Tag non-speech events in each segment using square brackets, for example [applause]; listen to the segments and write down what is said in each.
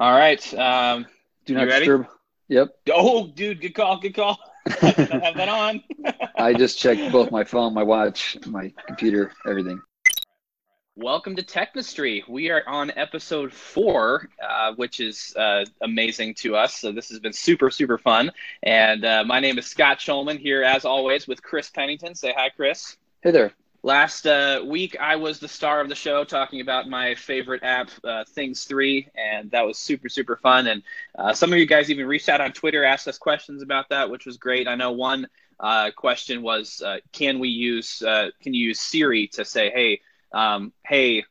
All right. Um, Do not disturb. Yep. oh, dude, good call, good call. [laughs] I have that on. [laughs] I just checked both my phone, my watch, my computer, everything. Welcome to Technistry. We are on episode four, uh, which is uh, amazing to us. So this has been super, super fun. And uh, my name is Scott Schulman here, as always, with Chris Pennington. Say hi, Chris. Hey there. Last uh, week, I was the star of the show talking about my favorite app, uh, Things 3, and that was super, super fun. And uh, some of you guys even reached out on Twitter, asked us questions about that, which was great. I know one uh, question was, uh, can we use, uh, can you use Siri to say, hey, um, hey,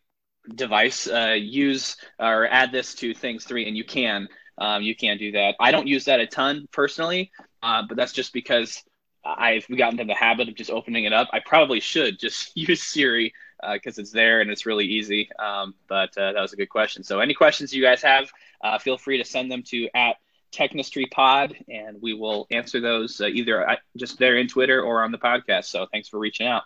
device, use or add this to Things 3, and you can. Um, you can do that. I don't use that a ton personally, but that's just because I've gotten into the habit of just opening it up. I probably should just [laughs] use Siri because it's there and it's really easy. Um, but uh, that was a good question. So, any questions you guys have, uh, feel free to send them to at Technistry Pod, and we will answer those uh, either uh, just there in Twitter or on the podcast. So, thanks for reaching out.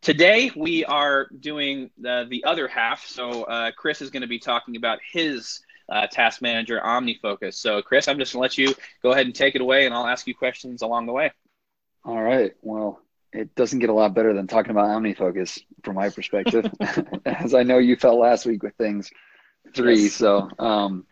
Today we are doing the, the other half. So, uh, Chris is going to be talking about his uh, task manager OmniFocus. So, Chris, I'm just going to let you go ahead and take it away, and I'll ask you questions along the way. All right. Well, it doesn't get a lot better than talking about OmniFocus from my perspective, [laughs] [laughs] as I know you felt last week with things three. Yes. So, um,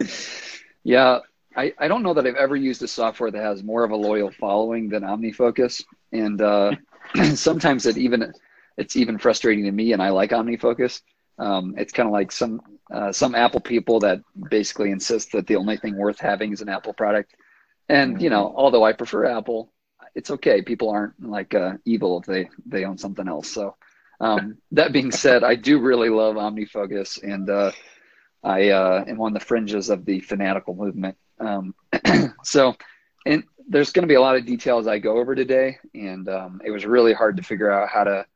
yeah, I, I don't know that I've ever used a software that has more of a loyal following than OmniFocus. And uh, [clears throat] sometimes it even it's even frustrating to me, and I like OmniFocus. Um, it's kind of like some uh, some Apple people that basically insist that the only thing worth having is an Apple product. And you know, although I prefer Apple, it's okay. People aren't like uh, evil if they they own something else. So um, that being said, I do really love OmniFocus, and uh, I uh, am on the fringes of the fanatical movement. Um, [clears throat] so, and there's going to be a lot of details I go over today, and um, it was really hard to figure out how to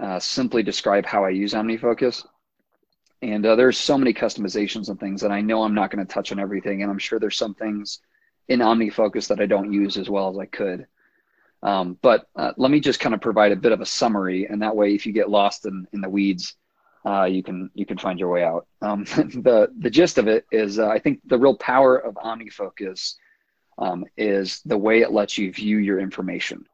uh, simply describe how I use OmniFocus. And uh, there's so many customizations and things, and I know I'm not going to touch on everything, and I'm sure there's some things in OmniFocus that I don't use as well as I could. Um, but uh, let me just kind of provide a bit of a summary, and that way, if you get lost in, in the weeds, uh, you can you can find your way out. Um, [laughs] the the gist of it is, uh, I think the real power of OmniFocus um, is the way it lets you view your information.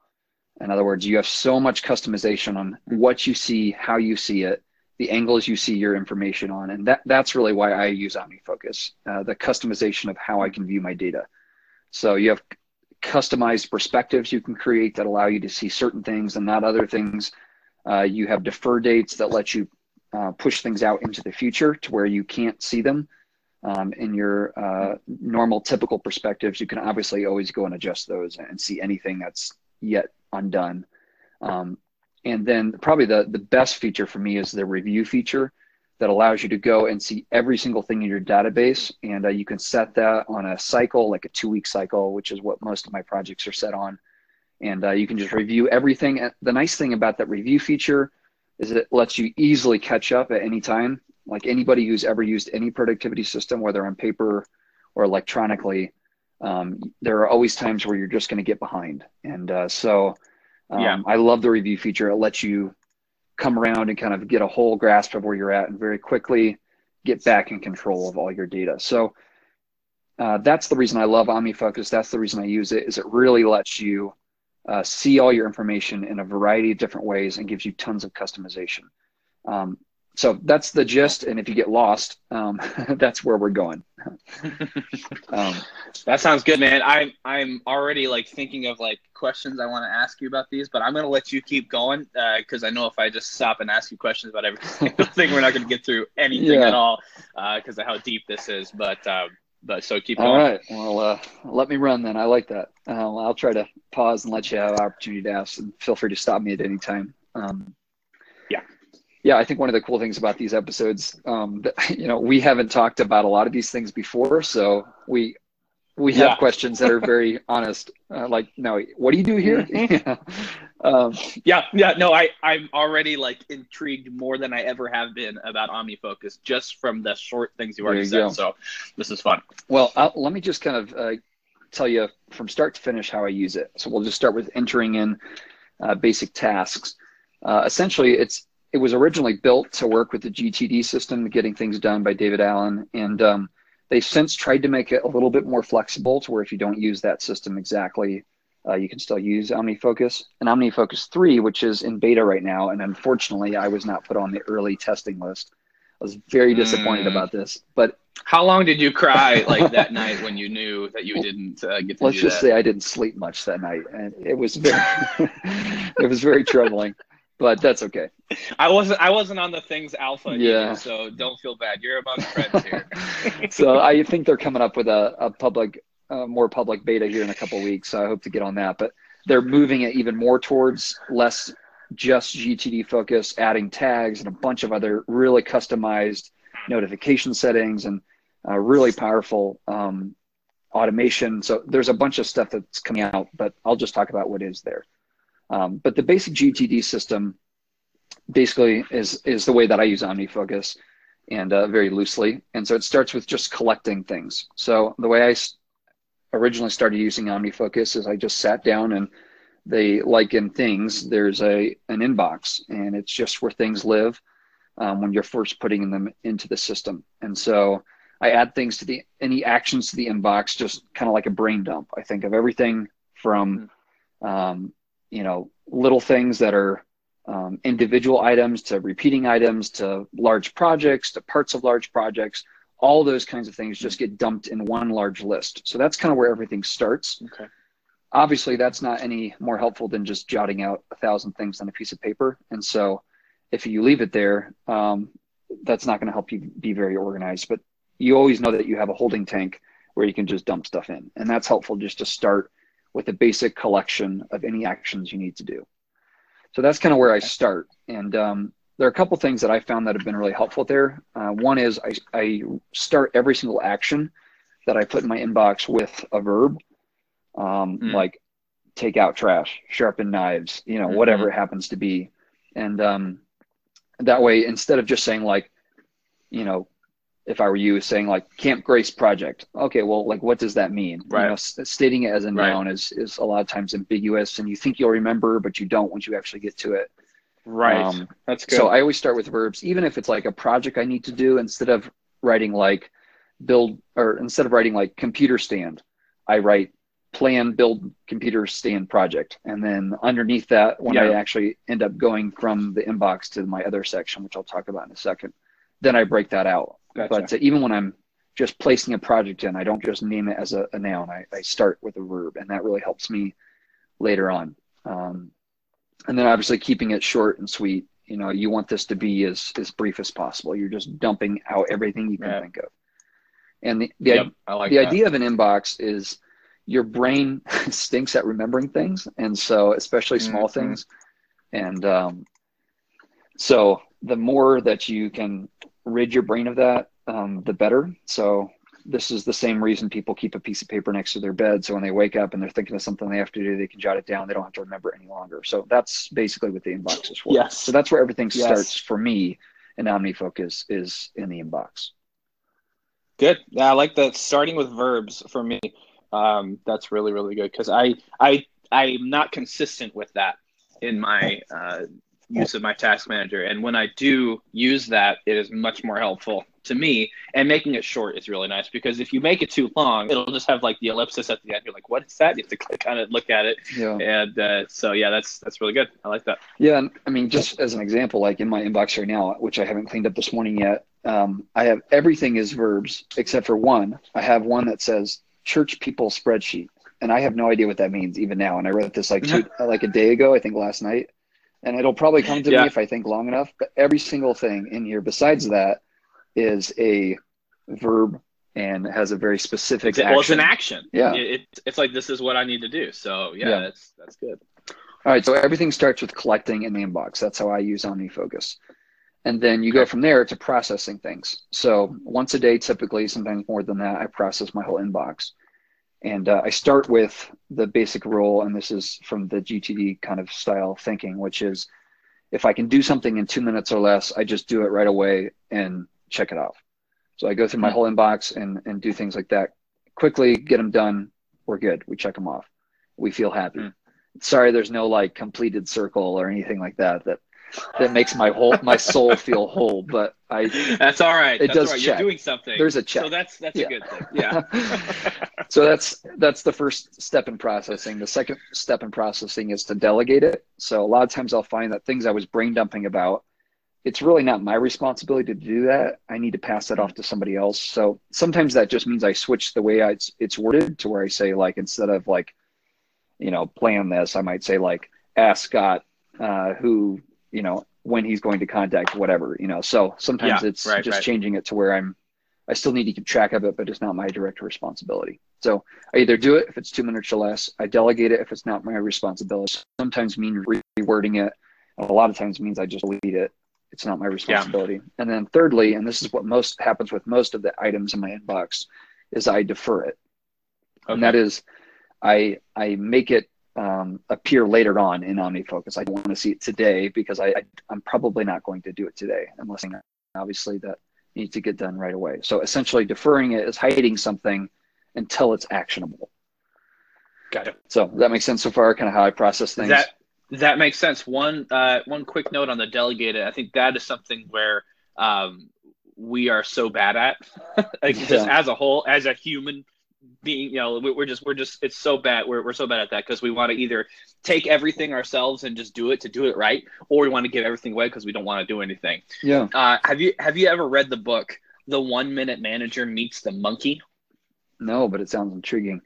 In other words, you have so much customization on what you see, how you see it, the angles you see your information on, and that that's really why I use OmniFocus. Uh, the customization of how I can view my data. So you have customized perspectives you can create that allow you to see certain things and not other things. Uh, you have defer dates that let you uh, push things out into the future to where you can't see them. Um, in your uh, normal, typical perspectives, you can obviously always go and adjust those and see anything that's yet undone. Um, and then probably the, the best feature for me is the review feature that allows you to go and see every single thing in your database. And uh, you can set that on a cycle, like a two week cycle, which is what most of my projects are set on. And uh, you can just review everything. The nice thing about that review feature is it lets you easily catch up at any time. Like anybody who's ever used any productivity system, whether on paper or electronically, um, there are always times where you're just going to get behind. And uh, so um, Yeah. I love the review feature. It lets you come around and kind of get a whole grasp of where you're at and very quickly get back in control of all your data. So uh, that's the reason I love OmniFocus. That's the reason I use it. Is it really lets you uh, see all your information in a variety of different ways and gives you tons of customization. Um, so that's the gist. And if you get lost, um, [laughs] that's where we're going. [laughs] um, That sounds good, man. I'm I'm already like thinking of like questions I want to ask you about these, but I'm gonna let you keep going because I know if I just stop and ask you questions about every [laughs] single thing, we're not gonna get through anything Yeah. at all because of how deep this is. But um, but so keep going. all right. Well, uh, let me run then. I like that. Uh, I'll try to pause and let you have an opportunity to ask, and feel free to stop me at any time. Um. Yeah, I think one of the cool things about these episodes, um, that, [laughs] you know, we haven't talked about a lot of these things before, so we we have Yeah. questions that are [laughs] very honest. Uh, like, no, what do you do here? [laughs] um, Yeah, yeah. No, I I'm already like intrigued more than I ever have been about OmniFocus just from the short things you already you said. go. So this is fun. Well, i let me just kind of uh, tell you from start to finish how I use it. So we'll just start with entering in uh, basic tasks. Uh, essentially, it's it was originally built to work with the GTD system, getting things done by David Allen, and um, They've since tried to make it a little bit more flexible to where if you don't use that system exactly, uh, you can still use OmniFocus. And OmniFocus 3, which is in beta right now, and unfortunately, I was not put on the early testing list. I was very disappointed mm. about this. But how long did you cry like that night when you knew that you didn't uh, get to? Let's just that? say I didn't sleep much that night, and it was very, [laughs] it was very troubling. But that's okay. [laughs] I wasn't. I wasn't on the things alpha. Yeah. Either, so don't feel bad. You're among [laughs] friends here. [laughs] so I think they're coming up with a, a public uh, more public beta here in a couple weeks. So I hope to get on that. But they're moving it even more towards less just GTD focus, adding tags and a bunch of other really customized notification settings and uh, really powerful um, automation. So there's a bunch of stuff that's coming out, but I'll just talk about what is there. Um, but the basic GTD system basically is is the way that I use OmniFocus and uh, very loosely. And so it starts with just collecting things. So the way I originally started using OmniFocus is I just sat down and they like in things there's a an inbox and it's just where things live um, when you're first putting them into the system and so i add things to the any actions to the inbox just kind of like a brain dump i think of everything from hmm. um, you know little things that are um, individual items to repeating items to large projects to parts of large projects all those kinds of things just get dumped in one large list. So that's kind of where everything starts. Okay. Obviously, that's not any more helpful than just jotting out a thousand things on a piece of paper. And so if you leave it there, um, that's not going to help you be very organized. But you always know that you have a holding tank where you can just dump stuff in. And that's helpful just to start with a basic collection of any actions you need to do. So that's kind of where I start. And um, there are a couple things that I found that have been really helpful there. Uh, one is I, I start every single action that I put in my inbox with a verb, um, mm. like take out trash, sharpen knives, you know, mm-hmm. whatever it happens to be. And um, that way, instead of just saying like, you know, if I were you saying like Camp Grace project, okay, well, like what does that mean? Right. You know, stating it as a right. noun is is a lot of times ambiguous, and you think you'll remember, but you don't once you actually get to it. Right. Um, That's good. So I always start with verbs, even if it's like a project I need to do, instead of writing like build or instead of writing like computer stand, I write plan build computer stand project. And then underneath that, when yeah. I actually end up going from the inbox to my other section, which I'll talk about in a second, then I break that out. Gotcha. But uh, even when I'm just placing a project in, I don't just name it as a, a noun. I, I, start with a verb, and that really helps me later on. Um, and then obviously keeping it short and sweet. You know, you want this to be as as brief as possible. You're just dumping out everything you can yeah. think of. And the the, yep, like the idea of an inbox is your brain [laughs] stinks at remembering things, and so especially small mm-hmm. things. And um, so the more that you can rid your brain of that, um, the better. So this is the same reason people keep a piece of paper next to their bed. So when they wake up and they're thinking of something they have to do, they can jot it down. They don't have to remember any longer. So that's basically what the inbox is for. Yes. So that's where everything yes. starts for me in OmniFocus is in the inbox. Good. Yeah, I like that. Starting with verbs for me, um, that's really really good because I I I'm not consistent with that in my uh, use of my task manager, and when I do use that, it is much more helpful to me. And making it short is really nice because if you make it too long, it'll just have like the ellipsis at the end. You're like, what is that? You have to click on it, look at it. Yeah. And uh, so yeah, that's that's really good. I like that. Yeah, and I mean, just as an example, like in my inbox right now, which I haven't cleaned up this morning yet, um, I have everything is verbs except for one. I have one that says church people spreadsheet, and I have no idea what that means even now. And I wrote this like two, [laughs] like a day ago, I think last night. And it'll probably come to yeah. me if I think long enough. But every single thing in here, besides that, is a verb and has a very specific. Action. Well, it's an action. Yeah, it, it, it's like this is what I need to do. So yeah, yeah, that's that's good. All right, so everything starts with collecting in the inbox. That's how I use OmniFocus. And then you go from there to processing things. So once a day, typically, sometimes more than that, I process my whole inbox. And uh, I start with the basic rule, and this is from the GTD kind of style thinking, which is if I can do something in two minutes or less, I just do it right away and check it off. So I go through my hmm. whole inbox and, and do things like that quickly, get them done. We're good. We check them off. We feel happy. Mm. Sorry, there's no like completed circle or anything like that that that makes my whole my soul feel whole. But I that's all right. It that's does right. check. You're doing something. There's a check. So that's that's Yeah. a good thing. Yeah. so that's that's the first step in processing. The second step in processing is to delegate it. So a lot of times I'll find that things I was brain dumping about, it's really not my responsibility to do that. I need to pass that off to somebody else. So sometimes that just means I switch the way I, it's, it's worded to where I say like instead of like, you know, plan this, I might say like ask Scott uh, who you know when he's going to contact whatever you know. So sometimes Yeah, it's right, just right. changing it to where I'm I still need to keep track of it, but it's not my direct responsibility. So I either do it if it's two minutes or less. I delegate it if it's not my responsibility. Sometimes mean rewording it. A lot of times means I just delete it. It's not my responsibility. And then thirdly, and this is what most happens with most of the items in my inbox, is I defer it. And that is, I I make it um, appear later on in OmniFocus. I want to see it today because I, I I'm probably not going to do it today unless obviously that needs to get done right away. So essentially, deferring it is hiding something until it's actionable. Got it. So that makes sense so far. Kind of how I process things. That that makes sense. One uh, one quick note on the delegated. I think that is something where um, we are so bad at, [laughs] like just as a whole, as a human being. You know, we- we're just we're just it's so bad. We're we're so bad at that because we want to either take everything ourselves and just do it to do it right, or we want to give everything away because we don't want to do anything. yeah. Uh, have you have you ever read the book The One Minute Manager Meets the Monkey? No, but it sounds intriguing.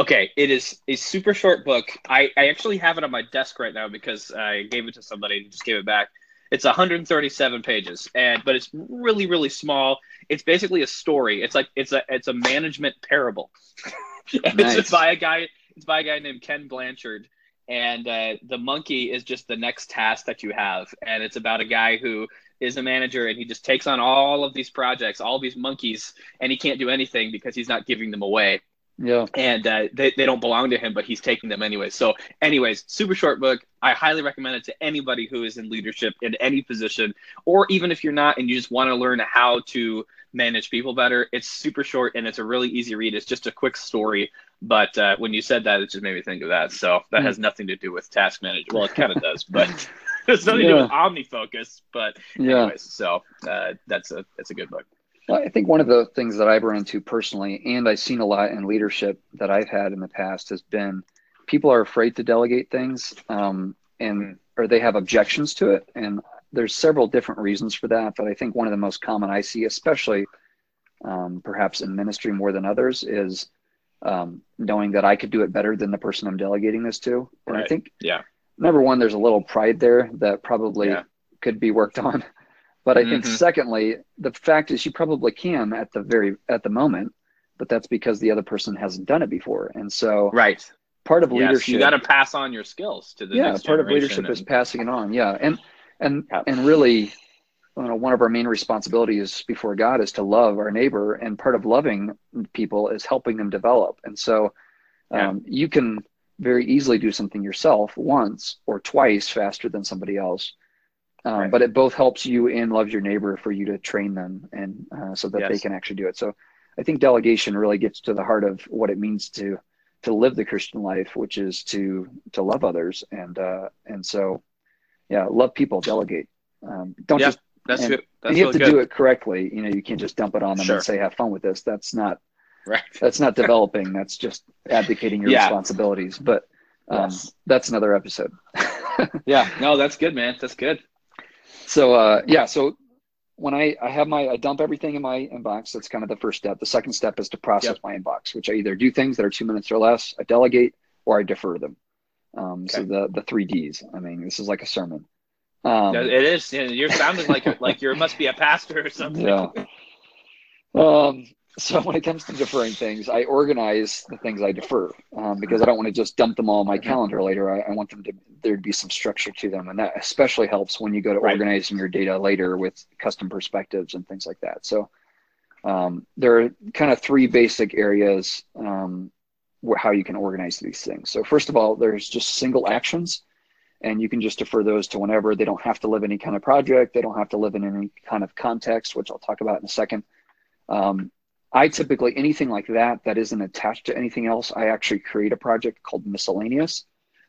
Okay, it is a super short book. I, I actually have it on my desk right now because I gave it to somebody and just gave it back. It's 137 pages, and but it's really really small. It's basically a story. It's like it's a it's a management parable. [laughs] And Nice. It's by a guy. It's by a guy named Ken Blanchard, and uh, the monkey is just the next task that you have, and it's about a guy who is a manager and he just takes on all of these projects, all these monkeys, and he can't do anything because he's not giving them away Yeah. and uh, they, they don't belong to him, but he's taking them anyway. So, anyways, super short book. I highly recommend it to anybody who is in leadership in any position, or even if you're not and you just want to learn how to manage people better. It's super short and it's a really easy read. It's just a quick story. But uh, when you said that, it just made me think of that. So that Hmm. has nothing to do with task management. Well, it kind of [laughs] does, but [laughs] it's nothing to do Yeah. with OmniFocus. But Yeah. anyways, so uh, that's a that's a good book. Well, I think one of the things that I've run into personally, and I've seen a lot in leadership that I've had in the past, has been people are afraid to delegate things, um, and or they have objections to it. And there's several different reasons for that, but I think one of the most common I see, especially um, perhaps in ministry more than others, is um, knowing that I could do it better than the person I'm delegating this to. And I think Yeah. number one, there's a little pride there that probably Yeah. could be worked [laughs] on. But I think Mhm. secondly, the fact is you probably can at the very at the moment, but that's because the other person hasn't done it before. And so Right. part of Yes. leadership You got to pass on your skills to the yeah, next part of leadership is passing it on. Yeah. And and Yeah. and really you know, one of our main responsibilities before God is to love our neighbor, and part of loving people is helping them develop. And so, um, you can very easily do something yourself once or twice faster than somebody else, um, Right. but it both helps you and loves your neighbor for you to train them and uh, so that they can actually do it. So, I think delegation really gets to the heart of what it means to to live the Christian life, which is to to love others, and uh, and so, yeah, love people, delegate. Um, don't Yeah. just That's and- good. That's and you have to good. do it correctly. You know, you can't just dump it on them Sure. and say, "Have fun with this." That's not Right. that's not developing. that's just abdicating your [laughs] Yeah. responsibilities. But um, Yes. that's another episode. [laughs] Yeah. No, that's good, man. That's good. So uh, yeah, so when I, I have my I dump everything in my inbox, that's kind of the first step. The second step is to process Yep. my inbox, which I either do things that are two minutes or less, I delegate, or I defer them. Um, So the the three Ds. I mean, this is like a sermon. Um, it is. You're sounding like like you must be a pastor or something. Yeah. Um, so when it comes to deferring things, I organize the things I defer um, because I don't want to just dump them all on my calendar later. I, I want them to there to be some structure to them, and that especially helps when you go to Right. organizing your data later with custom perspectives and things like that. So um, there are kind of three basic areas um, where, how you can organize these things. So first of all, there's just single actions, and you can just defer those to whenever. They don't have to live in any kind of project. They don't have to live in any kind of context, which I'll talk about in a second. Um, I typically anything like that that isn't attached to anything else, I actually create a project called miscellaneous.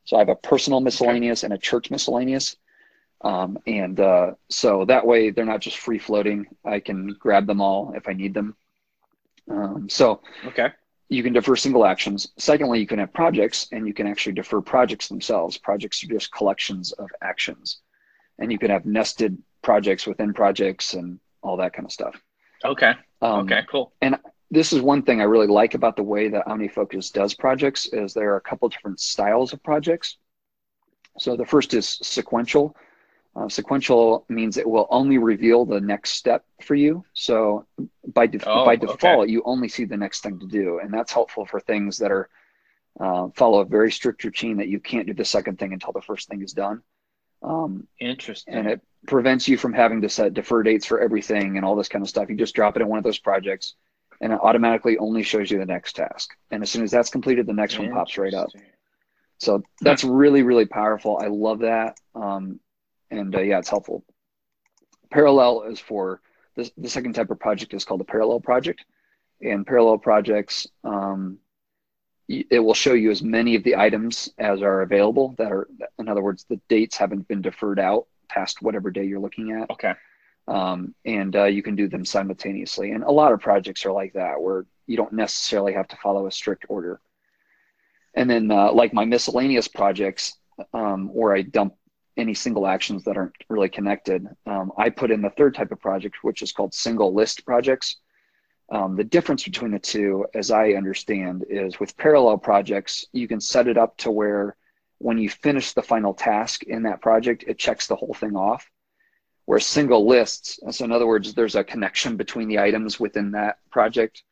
So I have a personal miscellaneous and a church miscellaneous. Um, and uh, so that way they're not just free floating. I can grab them all if I need them. Um, so okay, you can defer single actions. Secondly, you can have projects and you can actually defer projects themselves. Projects are just collections of actions. And you can have nested projects within projects and all that kind of stuff. Okay. Um, okay, cool. And this is one thing I really like about the way that OmniFocus does projects is there are a couple different styles of projects. So the first is sequential. Uh, sequential means it will only reveal the next step for you. So by, def- oh, by default, okay. you only see the next thing to do. And that's helpful for things that are uh, follow a very strict routine that you can't do the second thing until the first thing is done. Um, Interesting. And it prevents you from having to set defer dates for everything and all this kind of stuff. You just drop it in one of those projects and it automatically only shows you the next task. And as soon as that's completed, the next one pops right up. So that's really, really powerful. I love that. Um, and uh, yeah, it's helpful. Parallel is for the, the second type of project is called a parallel project. And parallel projects, um, it will show you as many of the items as are available that are, in other words, the dates haven't been deferred out past whatever day you're looking at. Okay. Um, and uh, you can do them simultaneously. And a lot of projects are like that, where you don't necessarily have to follow a strict order. And then, uh, like my miscellaneous projects, um, where I dump any single actions that aren't really connected, um, I put in the third type of project, which is called single list projects. Um, the difference between the two, as I understand, is with parallel projects, you can set it up to where when you finish the final task in that project, it checks the whole thing off. Where single lists, so in other words, there's a connection between the items within that project,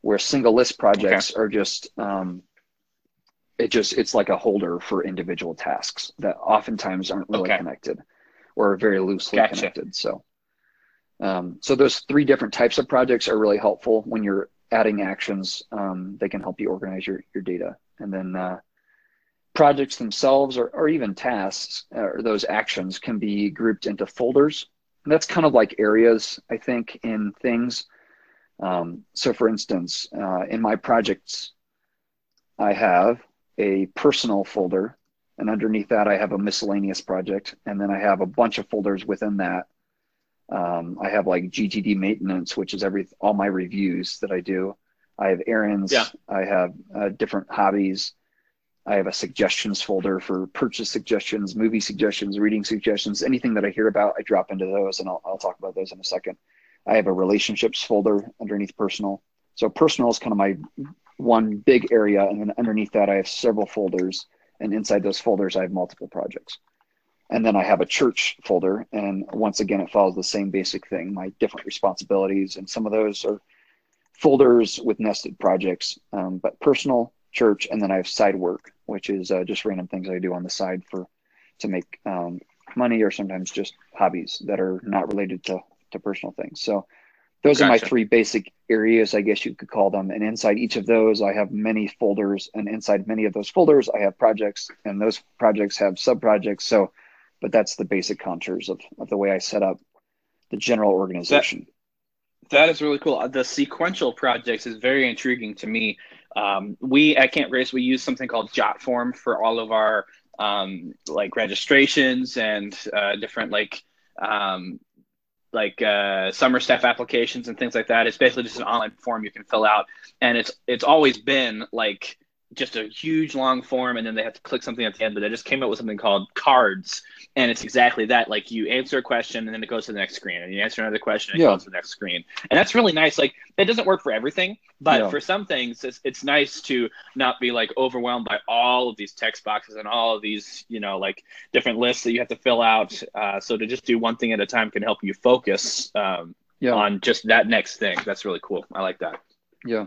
where single list projects okay. are just um, it just it's like a holder for individual tasks that oftentimes aren't really okay. connected or very loosely gotcha. connected. So, um, so those three different types of projects are really helpful when you're adding actions. Um, they can help you organize your your data, and then uh, projects themselves or, or even tasks or those actions can be grouped into folders. And that's kind of like areas, I think, in things. Um, so, for instance, uh, in my projects, I have a personal folder, and underneath that, I have a miscellaneous project, and then I have a bunch of folders within that. Um, I have like GTD maintenance, which is every all my reviews that I do. I have errands. Yeah. I have uh, different hobbies. I have a suggestions folder for purchase suggestions, movie suggestions, reading suggestions, anything that I hear about, I drop into those, and I'll, I'll talk about those in a second. I have a relationships folder underneath personal. So personal is kind of my one big area, and then underneath that, I have several folders, and inside those folders, I have multiple projects. And then I have a church folder, and once again, it follows the same basic thing my different responsibilities, and some of those are folders with nested projects, um, but personal, church, and then I have side work, which is uh, just random things I do on the side for to make um, money or sometimes just hobbies that are not related to to personal things. So those gotcha. are my three basic areas, I guess you could call them. And inside each of those, I have many folders, and inside many of those folders, I have projects, and those projects have sub projects. So, but that's the basic contours of, of the way I set up the general organization. That, that is really cool. The sequential projects is very intriguing to me. Um, we at Camp Grace, we use something called Jotform for all of our um, like registrations and uh, different like um, like uh, summer staff applications and things like that. It's basically just an online form you can fill out, and it's it's always been like just a huge long form and then they have to click something at the end but they just came up with something called cards and it's exactly that. Like you answer a question and then it goes to the next screen and you answer another question and it goes to the next screen. And that's really nice. Like it doesn't work for everything but yeah. for some things it's, it's nice to not be like overwhelmed by all of these text boxes and all of these you know like different lists that you have to fill out. Uh, so to just do one thing at a time can help you focus um, yeah. on just that next thing. That's really cool. I like that. Yeah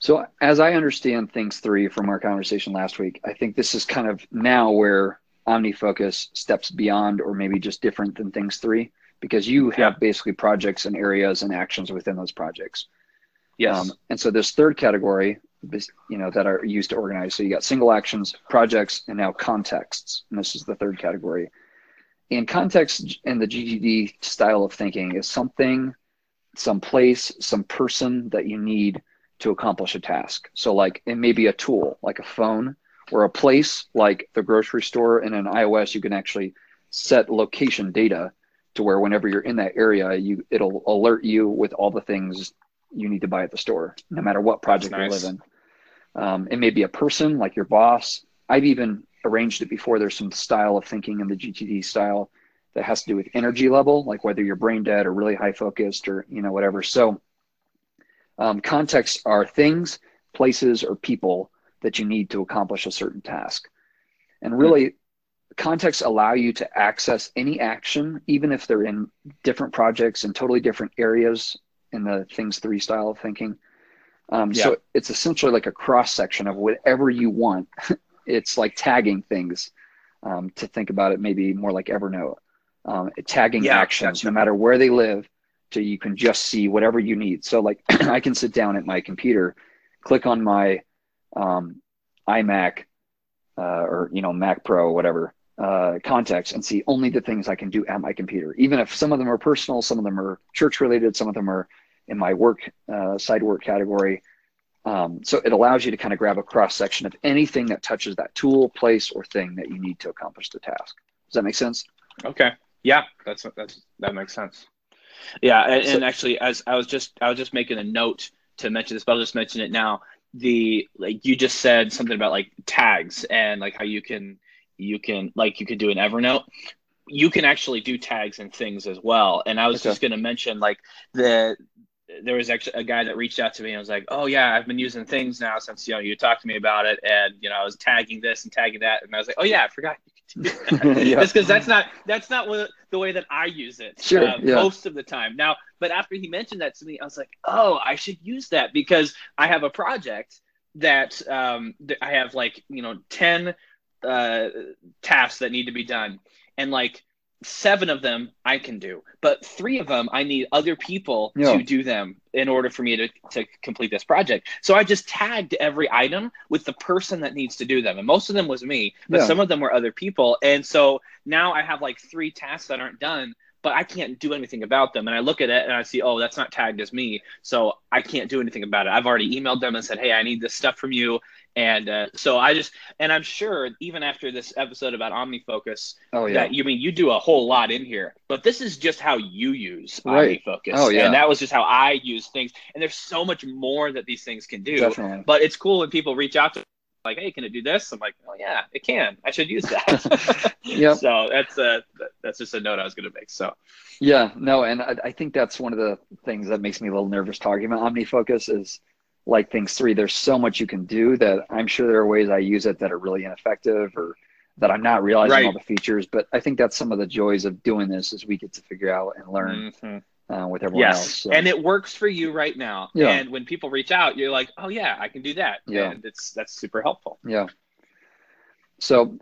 so, as I understand things three from our conversation last week, I think this is kind of now where OmniFocus steps beyond or maybe just different than things three because you have yeah. basically projects and areas and actions within those projects. Yes. Um, and so, this third category, you know, that are used to organize. So, you got single actions, projects, and now contexts. And this is the third category. And context in the GTD style of thinking is something, some place, some person that you need to accomplish a task. So, like, it may be a tool like a phone or a place like the grocery store. And in iOS, you can actually set location data to where whenever you're in that area, you it'll alert you with all the things you need to buy at the store, no matter what project nice. you live in. Um, it may be a person like your boss. I've even arranged it before. There's some style of thinking in the GTD style that has to do with energy level, like whether you're brain dead or really high focused or you know whatever. So um, contexts are things, places, or people that you need to accomplish a certain task. And really, contexts allow you to access any action, even if they're in different projects and totally different areas in the things three style of thinking. Um, yeah. So it's essentially like a cross section of whatever you want. [laughs] it's like tagging things um, to think about it, maybe more like Evernote, um, tagging yeah, actions, no matter where they live, so you can just see whatever you need. So like [clears throat] I can sit down at my computer, click on my um, iMac uh, or you know Mac Pro, whatever uh, context, and see only the things I can do at my computer. Even if some of them are personal, some of them are church related, some of them are in my work uh, side work category. Um, so it allows you to kind of grab a cross section of anything that touches that tool, place, or thing that you need to accomplish the task. Does that make sense? Okay. Yeah, that's that's that makes sense. Yeah, and, so, and actually, as I was just I was just making a note to mention this, but I'll just mention it now. The like you just said something about like tags and like how you can you can like you could do an Evernote. You can actually do tags and things as well. And I was okay. just going to mention like the there was actually a guy that reached out to me and was like, "Oh yeah, I've been using things now since you know you talked to me about it, and you know I was tagging this and tagging that, and I was like, oh yeah, I forgot [laughs] yeah. Just because that's not that's not what, the way that I use it sure, uh, yeah. most of the time. Now, but after he mentioned that to me, I was like, oh, I should use that because I have a project that um, I have like you know ten uh, tasks that need to be done, and like seven of them I can do, but three of them I need other people yeah. to do them in order for me to, to complete this project. So I just tagged every item with the person that needs to do them. And most of them was me, but yeah. some of them were other people. And so now I have like three tasks that aren't done but I can't do anything about them. And I look at it and I see, oh, that's not tagged as me. So I can't do anything about it. I've already emailed them and said, hey, I need this stuff from you. And uh, so I just, and I'm sure even after this episode about OmniFocus, oh, yeah. that you mean you do a whole lot in here, but this is just how you use right. OmniFocus. Oh, yeah. And that was just how I use things. And there's so much more that these things can do. Definitely. But it's cool when people reach out to like, hey, can it do this? I'm like, oh yeah, it can. I should use that. [laughs] yeah. So that's a that's just a note I was going to make. So. Yeah, no, and I, I, think that's one of the things that makes me a little nervous talking about OmniFocus is like things three. There's so much you can do that I'm sure there are ways I use it that are really ineffective or that I'm not realizing right. all the features. But I think that's some of the joys of doing this is we get to figure out and learn. Mm-hmm uh, with everyone yes. else. So. And it works for you right now. Yeah. And when people reach out, you're like, oh yeah, I can do that. Yeah. And it's that's super helpful. Yeah. So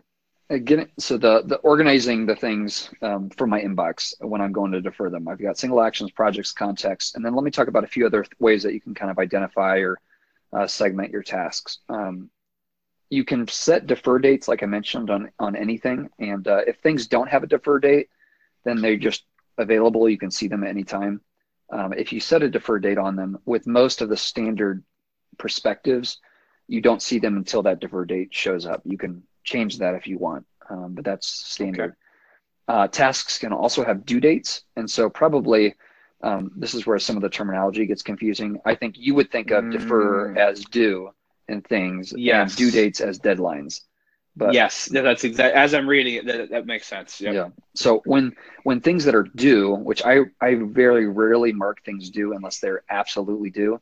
again, so the the organizing the things um, for my inbox when I'm going to defer them. I've got single actions, projects, context, and then let me talk about a few other ways that you can kind of identify or uh, segment your tasks. Um, you can set defer dates, like I mentioned, on on anything, and uh, if things don't have a defer date, then they're just available. You can see them at any time. Um, if you set a defer date on them, with most of the standard perspectives, you don't see them until that defer date shows up. You can change that if you want, um, but that's standard. Okay. Uh, tasks can also have due dates, and so probably um, this is where some of the terminology gets confusing. I think you would think of mm. defer as due and things, yes. and due dates as deadlines. But yes, that's exactly as I'm reading it. That, that makes sense. Yep. Yeah. So when when things that are due, which I I very rarely mark things due unless they're absolutely due,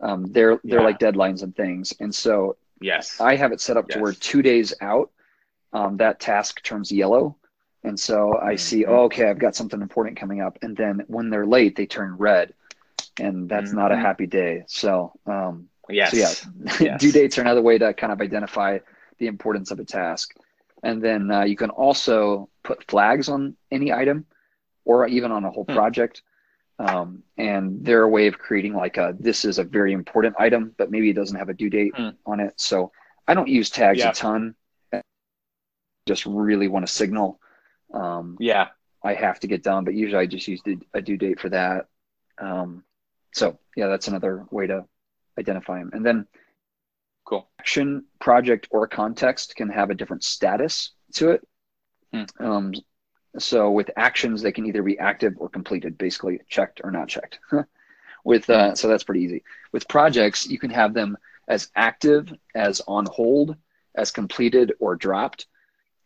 um, they're they're yeah. like deadlines and things. And so yes, I have it set up yes. to where two days out, um, that task turns yellow, and so I mm-hmm. see, oh, okay, I've got something important coming up, and then when they're late, they turn red, and that's mm-hmm. not a mm-hmm. happy day. So um, yes, so yeah, [laughs] yes. due dates are another way to kind of identify the importance of a task. And then uh, you can also put flags on any item or even on a whole hmm. project. Um, and they're a way of creating like a this is a very important item, but maybe it doesn't have a due date hmm. on it. So I don't use tags yeah. a ton. Just really want to signal. Um, yeah, I have to get done, but usually I just use a due date for that. Um, so yeah, that's another way to identify them. And then Cool. Action, project, or context can have a different status to it. Hmm. Um, So with actions, they can either be active or completed, basically checked or not checked. [laughs] with uh, so that's pretty easy. With projects, you can have them as active, as on hold, as completed or dropped.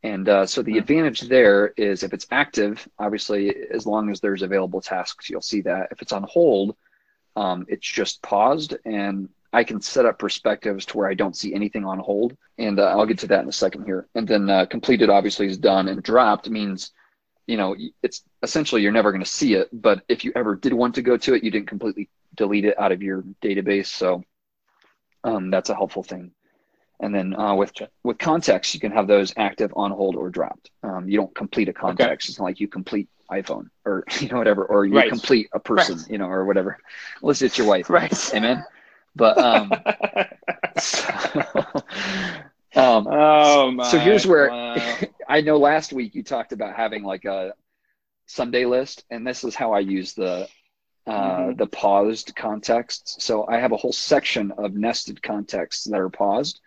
And uh, so the advantage there is if it's active, obviously, as long as there's available tasks, you'll see that. If it's on hold, um, it's just paused, and I can set up perspectives to where I don't see anything on hold. And uh, I'll get to that in a second here. And then uh, completed obviously is done, and dropped means, you know, it's essentially you're never going to see it. But if you ever did want to go to it, you didn't completely delete it out of your database. So um, that's a helpful thing. And then uh, with with context, you can have those active, on hold, or dropped. Um, you don't complete a context. Okay. It's not like you complete iPhone or [laughs] you know whatever, or you right. complete a person, right. you know, or whatever. Unless it's your wife, right? Amen. But um, [laughs] [laughs] so, um, oh my, so here's where wow. I know last week you talked about having like a Sunday list, and this is how I use the uh, mm-hmm. the paused contexts. So I have a whole section of nested contexts that are paused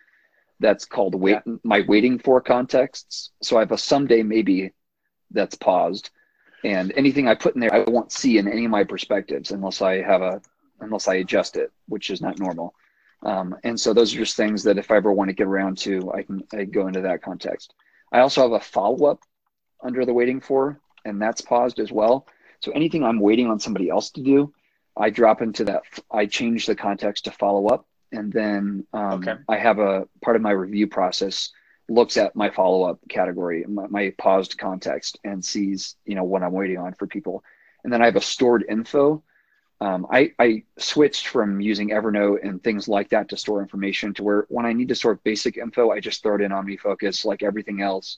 that's called wait yeah. my waiting for contexts. So I have a someday maybe that's paused, and anything I put in there I won't see in any of my perspectives unless I have a unless I adjust it, which is not normal. Um, and so those are just things that if I ever want to get around to, I can I go into that context. I also have a follow up under the waiting for, and that's paused as well. So anything I'm waiting on somebody else to do, I drop into that. I change the context to follow up, and then um, okay. I have a part of my review process looks at my follow up category, my, my, paused context, and sees you know what I'm waiting on for people. And then I have a stored info. Um, I, I switched from using Evernote and things like that to store information to where when I need to sort basic info, I just throw it in OmniFocus like everything else,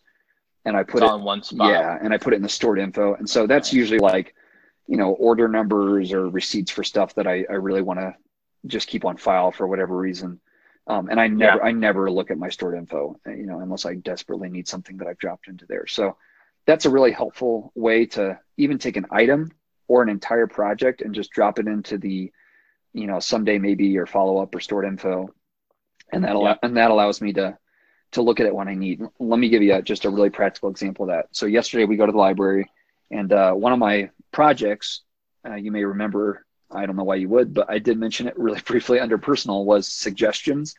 and I put it's it on one spot. Yeah, and I put it in the stored info, and so that's usually like you know order numbers or receipts for stuff that I, I really want to just keep on file for whatever reason. Um, and I never, yeah. I never look at my stored info, you know, unless I desperately need something that I've dropped into there. So that's a really helpful way to even take an item or an entire project and just drop it into the, you know, someday maybe your follow up or stored info, and that yeah. and that allows me to to look at it when I need. Let me give you a, just a really practical example of that. So yesterday we go to the library, and uh, one of my projects, uh, you may remember I don't know why you would, but I did mention it really [laughs] briefly under personal was suggestions.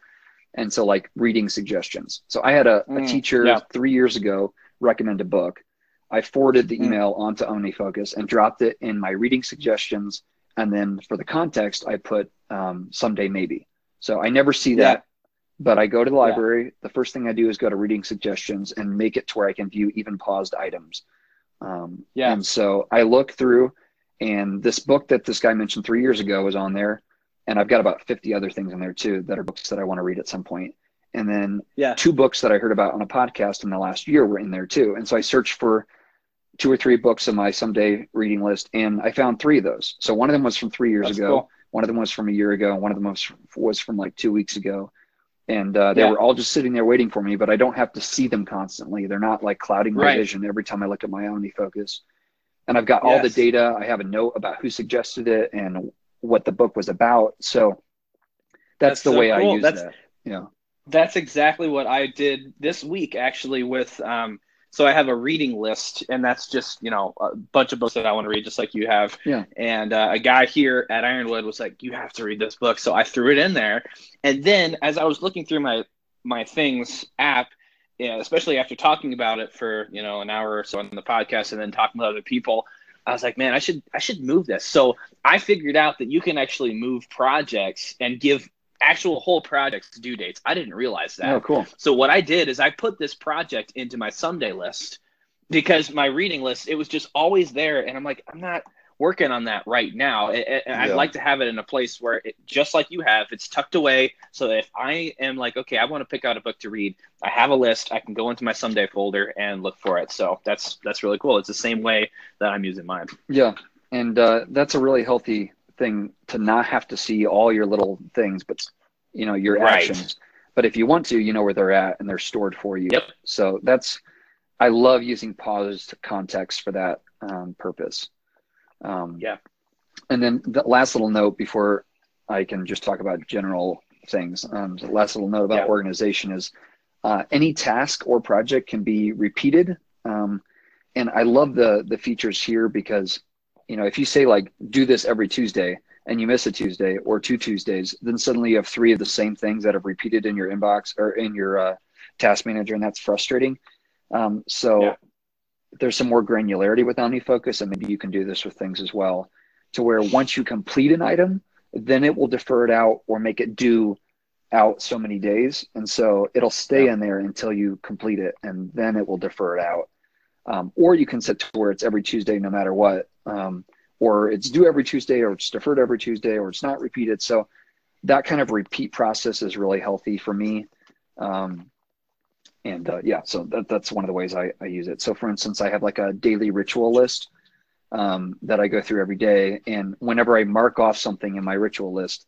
And so like reading suggestions. So I had a, mm, a teacher yeah. three years ago recommend a book. I forwarded the mm. email onto OmniFocus and dropped it in my reading suggestions. And then for the context, I put um, someday maybe. So I never see that, yeah. but I go to the library. Yeah. The first thing I do is go to reading suggestions and make it to where I can view even paused items. Um, yeah. And so I look through and this book that this guy mentioned three years ago was on there. And I've got about 50 other things in there too that are books that I want to read at some point. And then yeah. two books that I heard about on a podcast in the last year were in there too. And so I searched for two or three books on my someday reading list and I found three of those. So one of them was from three years That's ago. Cool. One of them was from a year ago. One of them was, was from like two weeks ago. And uh, they yeah. were all just sitting there waiting for me, but I don't have to see them constantly. They're not like clouding my right. vision every time I look at my OmniFocus and I've got yes. all the data. I have a note about who suggested it and what the book was about. So that's, that's the so way cool. I use that's, that. Yeah. That's exactly what I did this week actually with um so I have a reading list and that's just, you know, a bunch of books that I want to read just like you have. Yeah. And uh, a guy here at Ironwood was like, "You have to read this book." So I threw it in there. And then as I was looking through my my things app, yeah, especially after talking about it for you know an hour or so on the podcast and then talking with other people, I was like, man, I should I should move this. So I figured out that you can actually move projects and give actual whole projects due dates. I didn't realize that. Oh, cool. So what I did is I put this project into my someday list because my reading list it was just always there, and I'm like, I'm not working on that right now. And I'd like to have it in a place where, it, just like you have, it's tucked away. So that if I am like, okay, I want to pick out a book to read, I have a list. I can go into my someday folder and look for it. So that's that's really cool. It's the same way that I'm using mine. Yeah, and uh, that's a really healthy thing to not have to see all your little things, but you know your right. actions. But if you want to, you know where they're at and they're stored for you. Yep. So that's I love using paused context for that um, purpose. Um, yeah. And then the last little note before I can just talk about general things. Um, the last little note about yeah. organization is uh, any task or project can be repeated. Um, and I love the the features here because you know if you say like do this every Tuesday and you miss a Tuesday or two Tuesdays, then suddenly you have three of the same things that have repeated in your inbox or in your uh, task manager, and that's frustrating. Um, so yeah. there's some more granularity with OmniFocus, and maybe you can do this with things as well, to where once you complete an item, then it will defer it out or make it due out so many days, and so it'll stay yeah. in there until you complete it, and then it will defer it out. Um, or you can set to where it's every Tuesday, no matter what. Um, or it's due every Tuesday, or it's deferred every Tuesday, or it's not repeated. So that kind of repeat process is really healthy for me. Um, and uh, yeah, so that, that's one of the ways I, I use it. So for instance, I have like a daily ritual list um, that I go through every day. And whenever I mark off something in my ritual list,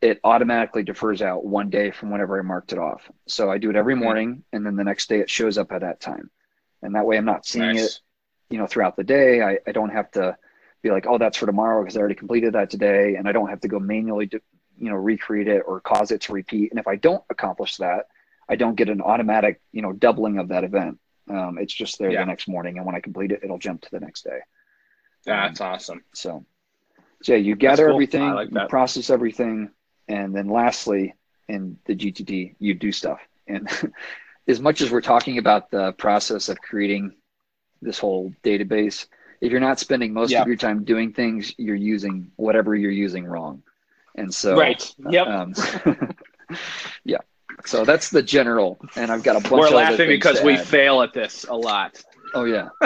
it automatically defers out one day from whenever I marked it off. So I do it every morning, and then the next day it shows up at that time. And that way I'm not seeing nice. it, you know, throughout the day. I, I don't have to be like, oh, that's for tomorrow because I already completed that today, and I don't have to go manually, to, you know, recreate it or cause it to repeat. And if I don't accomplish that, I don't get an automatic, you know, doubling of that event. Um, it's just there yeah. the next morning, and when I complete it, it'll jump to the next day. That's um, awesome. So, so yeah, you gather cool. everything, like you process everything, and then lastly, in the GTD, you do stuff. And [laughs] as much as we're talking about the process of creating this whole database, if you're not spending most yeah. of your time doing things, you're using whatever you're using wrong. And so, right. Yep. Um, [laughs] yeah. So that's the general. And I've got a bunch We're laughing because we fail at this a lot. Oh, yeah. [laughs]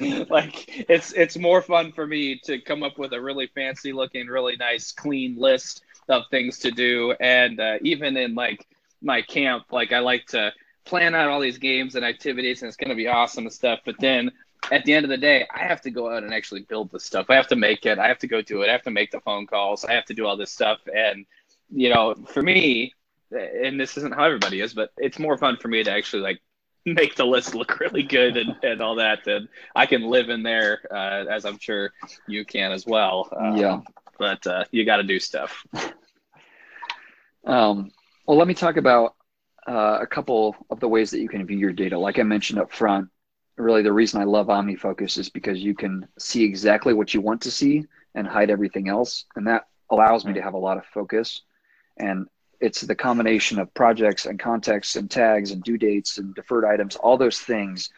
like it's it's more fun for me to come up with a really fancy looking really nice clean list of things to do and uh, even in like my camp like i like to plan out all these games and activities and it's going to be awesome and stuff but then at the end of the day i have to go out and actually build the stuff. I have to make it. I have to go do it. I have to make the phone calls. I have to do all this stuff. And you know for me and this isn't how everybody is but it's more fun for me to actually like [laughs] make the list look really good and, and all that and i can live in there uh, as i'm sure you can as well. Um, yeah. But uh, you got to do stuff. [laughs] Um, well let me talk about uh, a couple of the ways that you can view your data. Like i mentioned up front really the reason i love omnifocus is because you can see exactly what you want to see and hide everything else. And that allows me to have a lot of focus. And it's the combination of projects and contexts and tags and due dates and deferred items all those things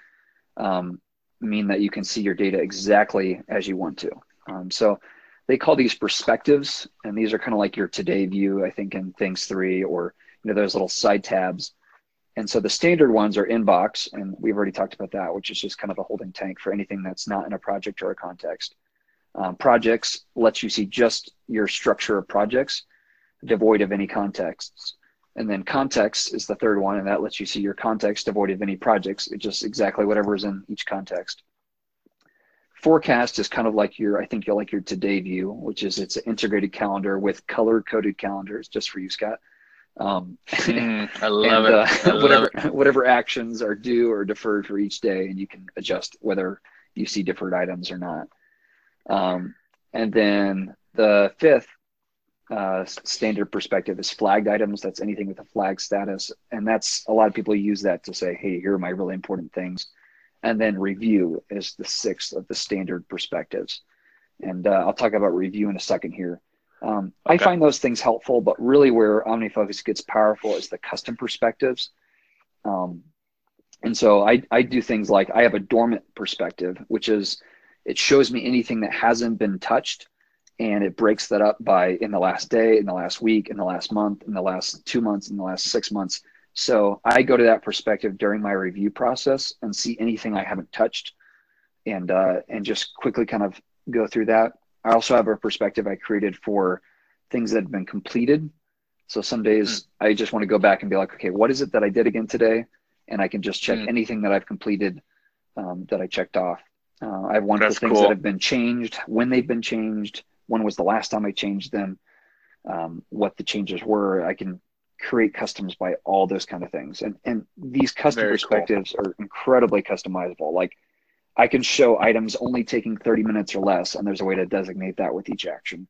um, mean that you can see your data exactly as you want to. Um, so they call these perspectives and these are kind of like your today view i think in things three or you know those little side tabs and so the standard ones are inbox and we've already talked about that which is just kind of a holding tank for anything that's not in a project or a context um, projects lets you see just your structure of projects devoid of any contexts. And then context is the third one, and that lets you see your context devoid of any projects. It's just exactly whatever is in each context. Forecast is kind of like your, I think you'll like your today view, which is it's an integrated calendar with color coded calendars just for you, Scott. Um, mm, [laughs] I love and, it. Uh, whatever, it. whatever actions are due or deferred for each day, and you can adjust whether you see deferred items or not. Um, and then the fifth uh, standard perspective is flagged items. That's anything with a flag status. And that's a lot of people use that to say, hey, here are my really important things. And then review is the sixth of the standard perspectives. And uh, I'll talk about review in a second here. Um, okay. I find those things helpful, but really where OmniFocus gets powerful is the custom perspectives. Um, and so I, I do things like I have a dormant perspective, which is it shows me anything that hasn't been touched and it breaks that up by in the last day, in the last week, in the last month, in the last two months, in the last six months. So I go to that perspective during my review process and see anything I haven't touched, and uh, and just quickly kind of go through that. I also have a perspective I created for things that have been completed. So some days mm. I just want to go back and be like, okay, what is it that I did again today? And I can just check mm. anything that I've completed um, that I checked off. Uh, I have one That's for things cool. that have been changed, when they've been changed, when was the last time I changed them, um, what the changes were. I can create customs by all those kind of things. And and these custom Very perspectives cool. are incredibly customizable. Like I can show items only taking 30 minutes or less, and there's a way to designate that with each action.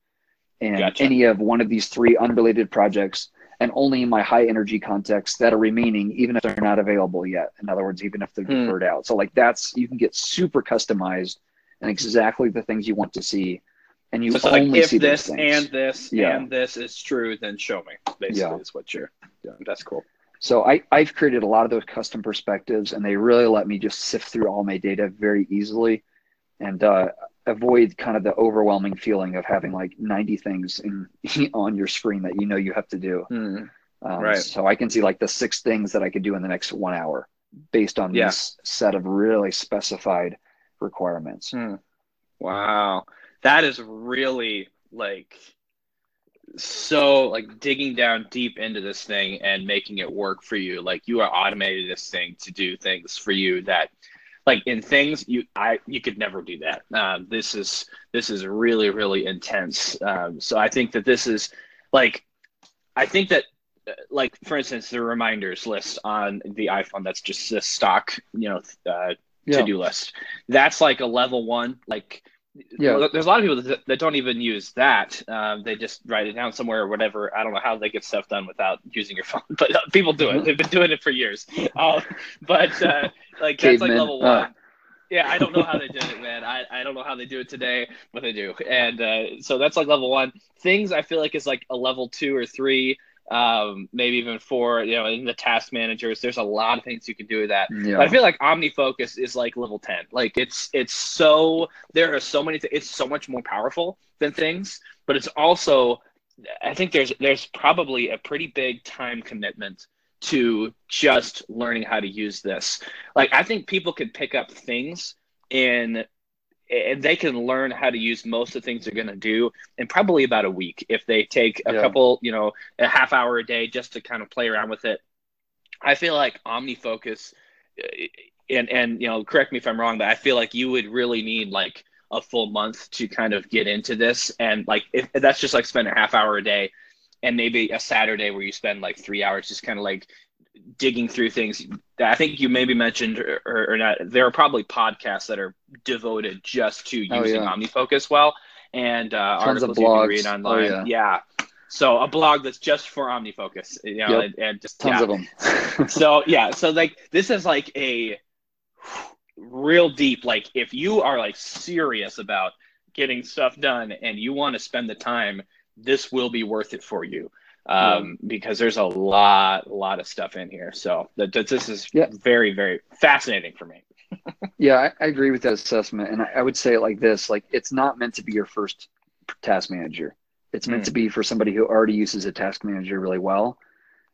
And gotcha. any of one of these three unrelated projects and only in my high energy contexts that are remaining, even if they're not available yet. In other words, even if they're hmm. deferred out. So like that's you can get super customized and exactly the things you want to see. And you so only like if see this and this yeah. and this is true, then show me. Basically, yeah. is what you're doing. That's cool. So I, I've created a lot of those custom perspectives, and they really let me just sift through all my data very easily, and uh, avoid kind of the overwhelming feeling of having like 90 things in [laughs] on your screen that you know you have to do. Mm, um, right. So I can see like the six things that I could do in the next one hour based on yeah. this set of really specified requirements. Mm. Wow. That is really like so like digging down deep into this thing and making it work for you. Like you are automating this thing to do things for you that like in things you I you could never do that. Um, this is this is really really intense. Um, so I think that this is like I think that uh, like for instance the reminders list on the iPhone that's just a stock you know uh, to do list. That's like a level one like yeah. There's a lot of people that, that don't even use that. Um, they just write it down somewhere or whatever. I don't know how they get stuff done without using your [laughs] phone but uh, people do it. They've been doing it for years. Uh, but uh, like that's like level one. Uh. yeah i don't know how they did it man. I, I don't know how they do it today but they do. And uh, so that's like level one. Things i feel like is like a level two or three um, maybe even for you know, in the task managers. There's a lot of things you can do with that. Yeah. I feel like OmniFocus is like level 10. Like it's it's so there are so many th- it's so much more powerful than things, but it's also I think there's there's probably a pretty big time commitment to just learning how to use this. Like I think people could pick up things in and they can learn how to use most of the things they're going to do in probably about a week if they take a yeah. couple you know a half hour a day just to kind of play around with it i feel like omnifocus uh, and and you know correct me if i'm wrong but i feel like you would really need like a full month to kind of get into this and like if, if that's just like spend a half hour a day and maybe a saturday where you spend like three hours just kind of like digging through things. I think you maybe mentioned or, or, not. There are probably podcasts that are devoted just to oh, using oh, yeah. OmniFocus well, and uh, Tons articles you can read oh, online. Oh, yeah. yeah. So a blog that's just for OmniFocus, you know, yep. and, and, just tons yeah. of them. [laughs] so yeah, so like this is like a real deep. Like if you are like serious about getting stuff done and you want to spend the time, this will be worth it for you um, yeah. because there's a lot, a lot of stuff in here. So that, that this is yeah. very, very fascinating for me. [laughs] yeah, I, I, agree with that assessment, and I, I, would say it like this: like it's not meant to be your first task manager. It's meant mm. to be for somebody who already uses a task manager really well.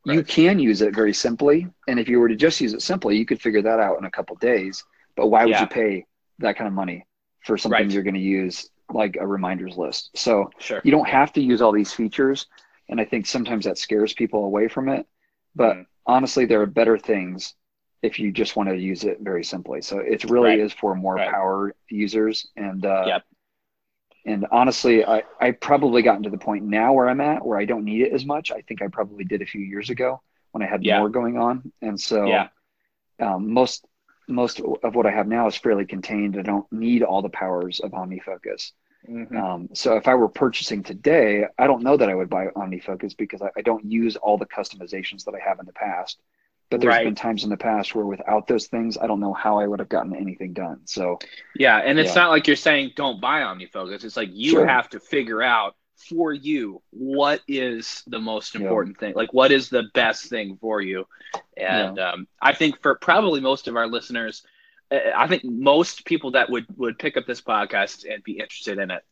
Right. You can use it very simply, and if you were to just use it simply, you could figure that out in a couple days. But why would yeah. you pay that kind of money for something right. you're going to use like a reminders list? So sure. you don't have to use all these features and I think sometimes that scares people away from it. But mm. honestly, there are better things if you just want to use it very simply. So it really right. is for more right. power users. And uh, yep. and honestly, I I probably gotten to the point now where I'm at where I don't need it as much. I think I probably did a few years ago when I had yeah. more going on. And so yeah. um, most most of what I have now is fairly contained. I don't need all the powers of OmniFocus. Mm-hmm. Um, so if I were purchasing today, I don't know that I would buy OmniFocus because I, I don't use all the customizations that I have in the past. But there's right. been times in the past where without those things, I don't know how I would have gotten anything done. So yeah, and it's yeah. not like you're saying don't buy OmniFocus. It's like you sure. have to figure out for you what is the most important yeah. thing like what is the best thing for you and yeah. um, i think for probably most of our listeners I think most people that would would pick up this podcast and be interested in it,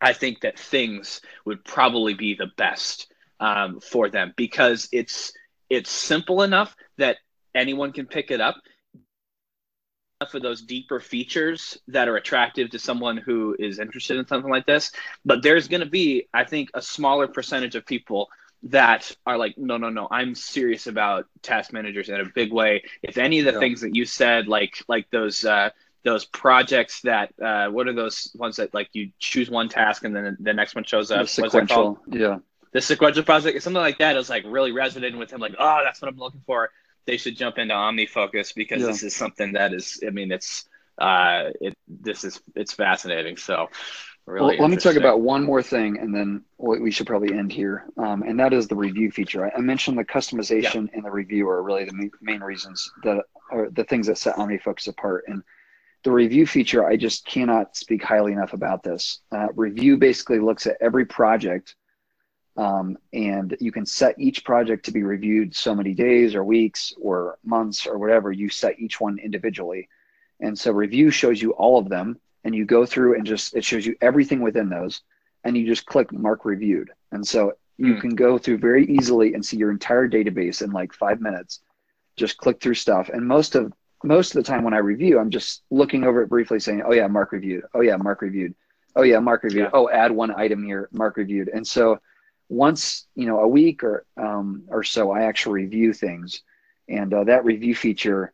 I think that things would probably be the best um, for them because it's it's simple enough that anyone can pick it up. For those deeper features that are attractive to someone who is interested in something like this, but there's going to be, I think, a smaller percentage of people that are like, no, no, no, I'm serious about task managers in a big way. If any of the yeah. things that you said, like like those uh, those projects that uh, what are those ones that like you choose one task and then the next one shows up? The sequential, yeah. The sequential project, something like that, is like really resonating with him. Like, oh, that's what I'm looking for. They should jump into OmniFocus because yeah. this is something that is. I mean, it's uh, it. This is it's fascinating. So, Really well, let me talk about one more thing, and then we should probably end here. Um, and that is the review feature. I mentioned the customization yeah. and the review are really the main reasons that are the things that set OmniFocus apart. And the review feature, I just cannot speak highly enough about this. Uh, review basically looks at every project, um, and you can set each project to be reviewed so many days or weeks or months or whatever. You set each one individually, and so review shows you all of them and you go through and just it shows you everything within those and you just click mark reviewed. And so you mm. can go through very easily and see your entire database in like five minutes. Just click through stuff. And most of most of the time when i review i'm just looking over it briefly saying oh yeah mark reviewed. Oh yeah mark reviewed. Oh yeah mark reviewed. Yeah. oh add one item here mark reviewed. And so once you know a week or um, or so i actually review things. And uh, that review feature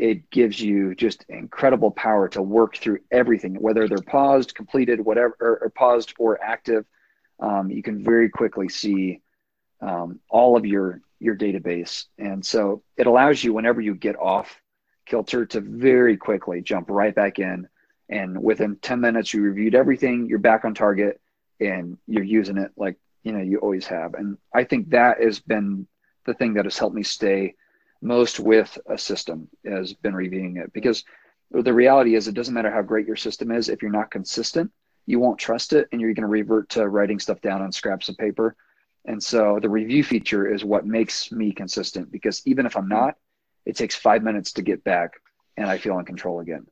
it gives you just incredible power to work through everything, whether they're paused, completed, whatever, or, or paused or active. Um, you can very quickly see um, all of your your database, and so it allows you whenever you get off kilter to very quickly jump right back in, and within ten minutes you reviewed everything, you're back on target, and you're using it like you know you always have. And I think that has been the thing that has helped me stay most with a system has been reviewing it. Because the reality is it doesn't matter how great your system is if you're not consistent you won't trust it and you're going to revert to writing stuff down on scraps of paper. And so the review feature is what makes me consistent because even if i'm not it takes five minutes to get back and i feel in control again.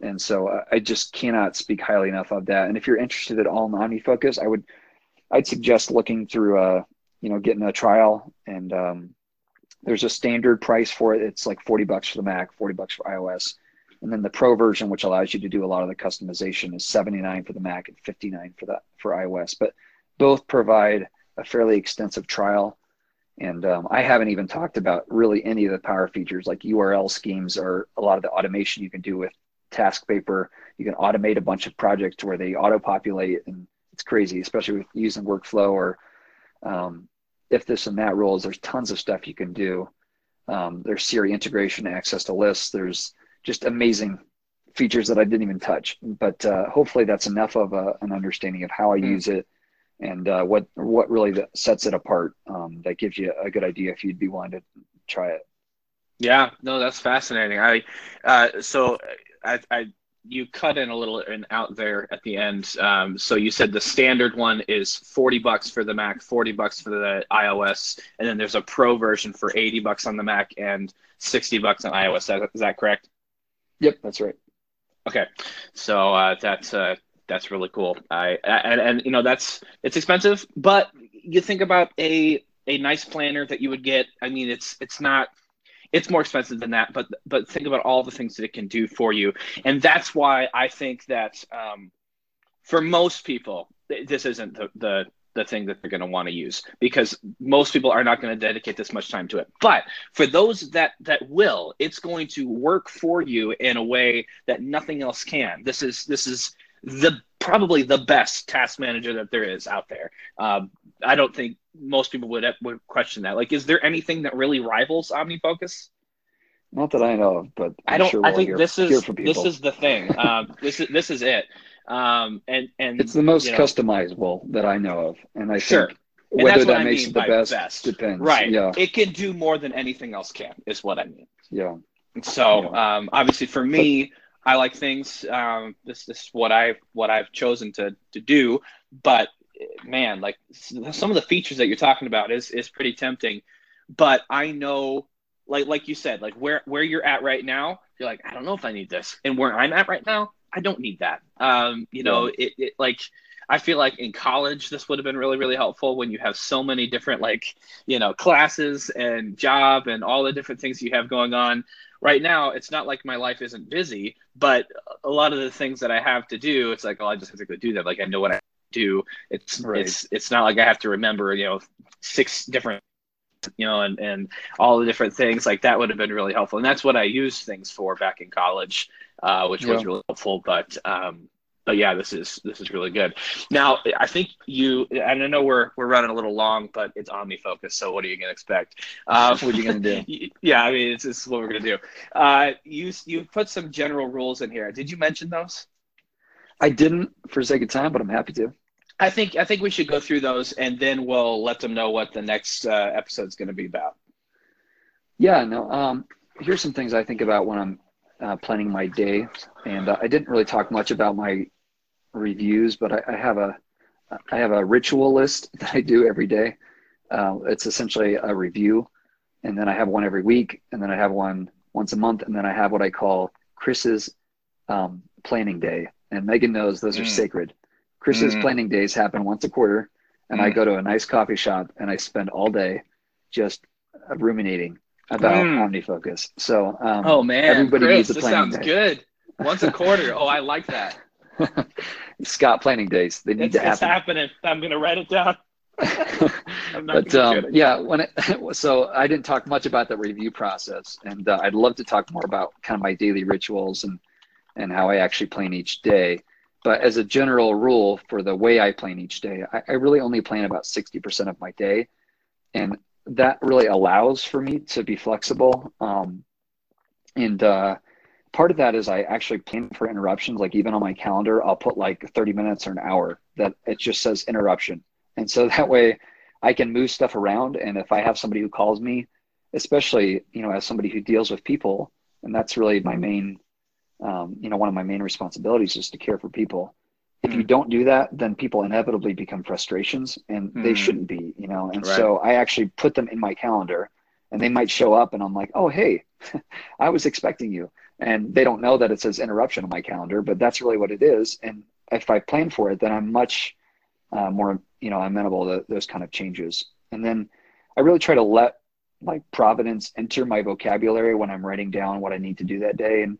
And so i just cannot speak highly enough of that. And if you're interested at all in omnifocus i would i'd suggest looking through uh you know getting a trial and um, there's a standard price for it. It's like 40 bucks for the Mac, 40 bucks for iOS. And then the pro version, which allows you to do a lot of the customization, is 79 for the Mac and 59 for that for iOS. But both provide a fairly extensive trial. And um, I haven't even talked about really any of the power features like URL schemes or a lot of the automation you can do with TaskPaper. You can automate a bunch of projects where they auto populate, and it's crazy, especially with using workflow or um, if this and that rules. There's tons of stuff you can do. Um, there's Siri integration, access to lists. There's just amazing features that I didn't even touch. But uh, hopefully, that's enough of a, an understanding of how I mm. use it and uh, what what really sets it apart. Um, that gives you a good idea if you'd be willing to try it. Yeah, no, that's fascinating. I uh, so I, I you cut in a little and out there at the end. Um, so you said the standard one is 40 bucks for the Mac, 40 bucks for the iOS, and then there's a pro version for 80 bucks on the Mac and 60 bucks on iOS. Is that, is that correct? Yep, that's right. Okay, so uh, that's uh, that's really cool. I and and you know that's it's expensive, but you think about a a nice planner that you would get. I mean, it's it's not it's more expensive than that but but think about all the things that it can do for you. And that's why i think that um, for most people this isn't the, the the thing that they're going to want to use because most people are not going to dedicate this much time to it. But for those that that will it's going to work for you in a way that nothing else can. This is this is the probably the best task manager that there is out there um, i don't think most people would would question that. Like, is there anything that really rivals OmniFocus? Not that I know of, but I'm I do not Sure I think hear, this is this is the thing. [laughs] Um, this is this is it. Um, and and it's the most you know, customizable that I know of, and I sure. think whether that makes it the best, best, depends. Right. Yeah. It can do more than anything else can, is what I mean. Yeah. So yeah. Um, obviously, for me, I like things. Um, this, this is what I what I've chosen to to do. But man, like some of the features that you're talking about is is pretty tempting. But I know, like like you said, like where where you're at right now, you're like, I don't know if I need this, and where I'm at right now, I don't need that. Um, you know, it, it like I feel like in college this would have been really really helpful when you have so many different like you know classes and job and all the different things you have going on. Right now, it's not like my life isn't busy, but a lot of the things that I have to do, it's like, oh, I just have to go do that. Like I know what I do. It's right. it's it's not like I have to remember you know six different you know and and all the different things like that would have been really helpful and that's what I used things for back in college, uh, which yeah. was really helpful. But um, but yeah, this is this is really good. Now, I think you and I know we're we're running a little long, but it's OmniFocus. So what are you gonna expect? Uh, what are you gonna do? [laughs] yeah, I mean, it's, this is what we're gonna do. Uh, you you put some general rules in here. Did you mention those? I didn't for sake of time, but I'm happy to. I think I think we should go through those, and then we'll let them know what the next uh, episode is going to be about. Yeah, no. Um, here's some things I think about when I'm uh, planning my day, and uh, I didn't really talk much about my reviews, but I, I, have a I have a ritual list [laughs] that I do every day. Uh, it's essentially a review, and then I have one every week, and then I have one once a month, and then I have what I call Chris's um, planning day. And Megan knows those are mm. sacred. Chris's mm. planning days happen once a quarter, and mm. I go to a nice coffee shop and I spend all day just ruminating about mm. OmniFocus. So, um, oh man, everybody Chris, needs a planning this sounds day. good. [laughs] Once a quarter. oh, I like that. Scott planning days. They need it's, to happen. It's happening. I'm going to write it down. [laughs] but um, yeah, when it, [laughs] so I didn't talk much about the review process, and uh, I'd love to talk more about kind of my daily rituals and and how I actually plan each day. But as a general rule for the way I plan each day, I, I really only plan about 60% of my day. And that really allows for me to be flexible. Um, and uh, part of that is I actually plan for interruptions. Like even on my calendar, I'll put like 30 minutes or an hour that it just says interruption. And so [laughs] that way I can move stuff around. And if I have somebody who calls me, especially, you know, as somebody who deals with people, and that's really my main um, you know, one of my main responsibilities is to care for people. If you don't do that, then people inevitably become frustrations and mm. they shouldn't be, you know. And right. so I actually put them in my calendar and they might show up and I'm like, oh, hey, [laughs] I was expecting you. And they don't know that it says interruption on my calendar, but that's really what it is. And if I plan for it, then I'm much uh, more, you know, amenable to those kind of changes. And then I really try to let like providence enter my vocabulary when I'm writing down what I need to do that day. And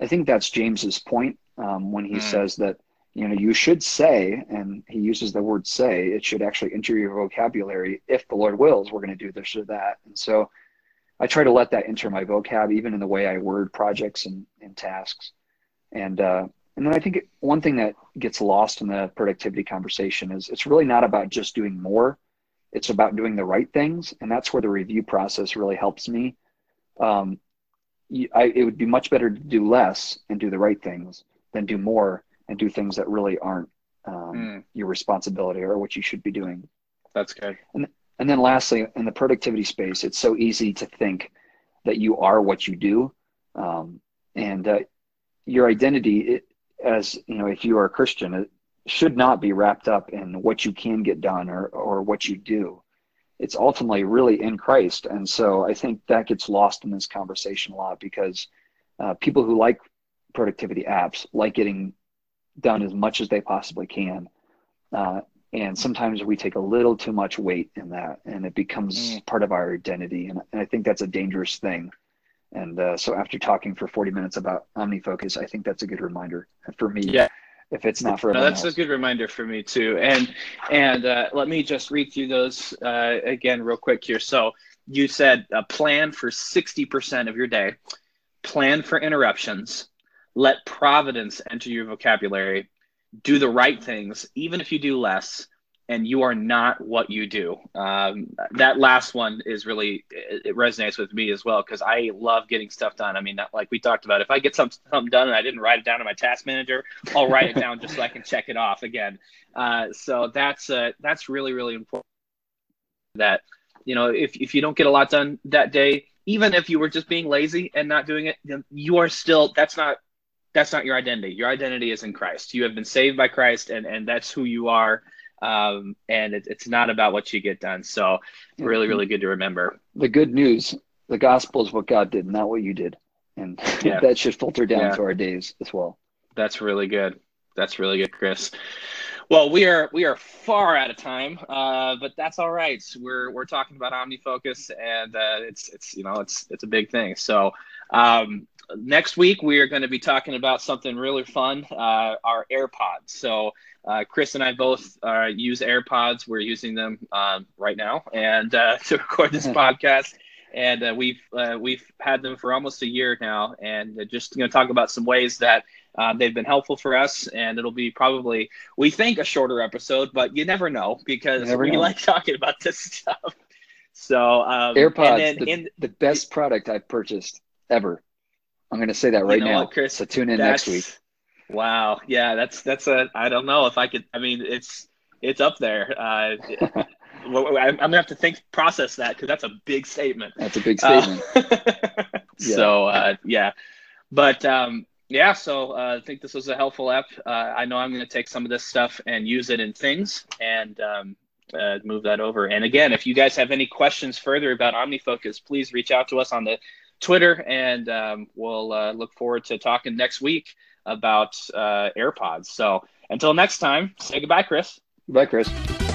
I think that's James's point um, when he mm. says that you know you should say, and he uses the word say. It should actually enter your vocabulary. If the Lord wills, we're going to do this or that. And so I try to let that enter my vocab, even in the way I word projects and, and tasks. And uh, and then I think one thing that gets lost in the productivity conversation is it's really not about just doing more. It's about doing the right things, and that's where the review process really helps me. Um, I, it would be much better to do less and do the right things than do more and do things that really aren't um, mm. your responsibility or what you should be doing. That's good. And and then lastly, in the productivity space, it's so easy to think that you are what you do, um, and uh, your identity, it, as you know, if you are a Christian, it should not be wrapped up in what you can get done or or what you do it's ultimately really in Christ. And so I think that gets lost in this conversation a lot because uh, people who like productivity apps like getting done as much as they possibly can. Uh, and sometimes we take a little too much weight in that and it becomes mm. part of our identity. And, and, I think that's a dangerous thing. And uh, so after talking for 40 minutes about OmniFocus, I think that's a good reminder for me. Yeah if it's not for no, that's else. a good reminder for me too and and uh, let me just read through those uh, again real quick here so you said a plan for 60% of your day plan for interruptions let providence enter your vocabulary do the right things even if you do less and you are not what you do. Um, that last one is really it, resonates with me as well because I love getting stuff done. I mean, like we talked about, if I get something, something done and I didn't write it down in my task manager, I'll write it down just so I can check it off again. Uh, so that's uh, that's really really important. That you know, if if you don't get a lot done that day, even if you were just being lazy and not doing it, you are still that's not that's not your identity. Your identity is in Christ. You have been saved by Christ, and and that's who you are um, and it, it's not about what you get done. So really, really good to remember. The good news, the gospel is what God did, not what you did, and [laughs] yeah. that should filter down yeah. to our days as well. That's really good. That's really good, Chris. Well, we are we are far out of time, uh, but that's all right. We're we're talking about OmniFocus, and uh, it's it's you know it's it's a big thing. So um, next week we are going to be talking about something really fun, uh, our AirPods. So uh, Chris and I both uh, use AirPods. We're using them um, right now and uh, [laughs] to record this [laughs] podcast. And uh, we've uh, we've had them for almost a year now, and just going to talk about some ways that uh, they've been helpful for us. And it'll be probably we think a shorter episode, but you never know because never we know. like talking about this [laughs] stuff. So um, AirPods, the, in, the best product I've purchased ever. I'm going to say that right you know now. What, Chris, so tune in next week Wow. Yeah, that's that's a. I don't know if I could. I mean, it's it's up there. Uh, [laughs] I'm gonna have to think process that because that's a big statement. That's a big statement. Uh, [laughs] yeah. So uh, yeah, but um, yeah. So uh, I think this was a helpful app. Uh, I know I'm gonna take some of this stuff and use it in things and um, uh, move that over. And again, if you guys have any questions further about OmniFocus, please reach out to us on the Twitter, and um, we'll uh, look forward to talking next week about AirPods. So until next time, say goodbye, Chris. Goodbye, Chris.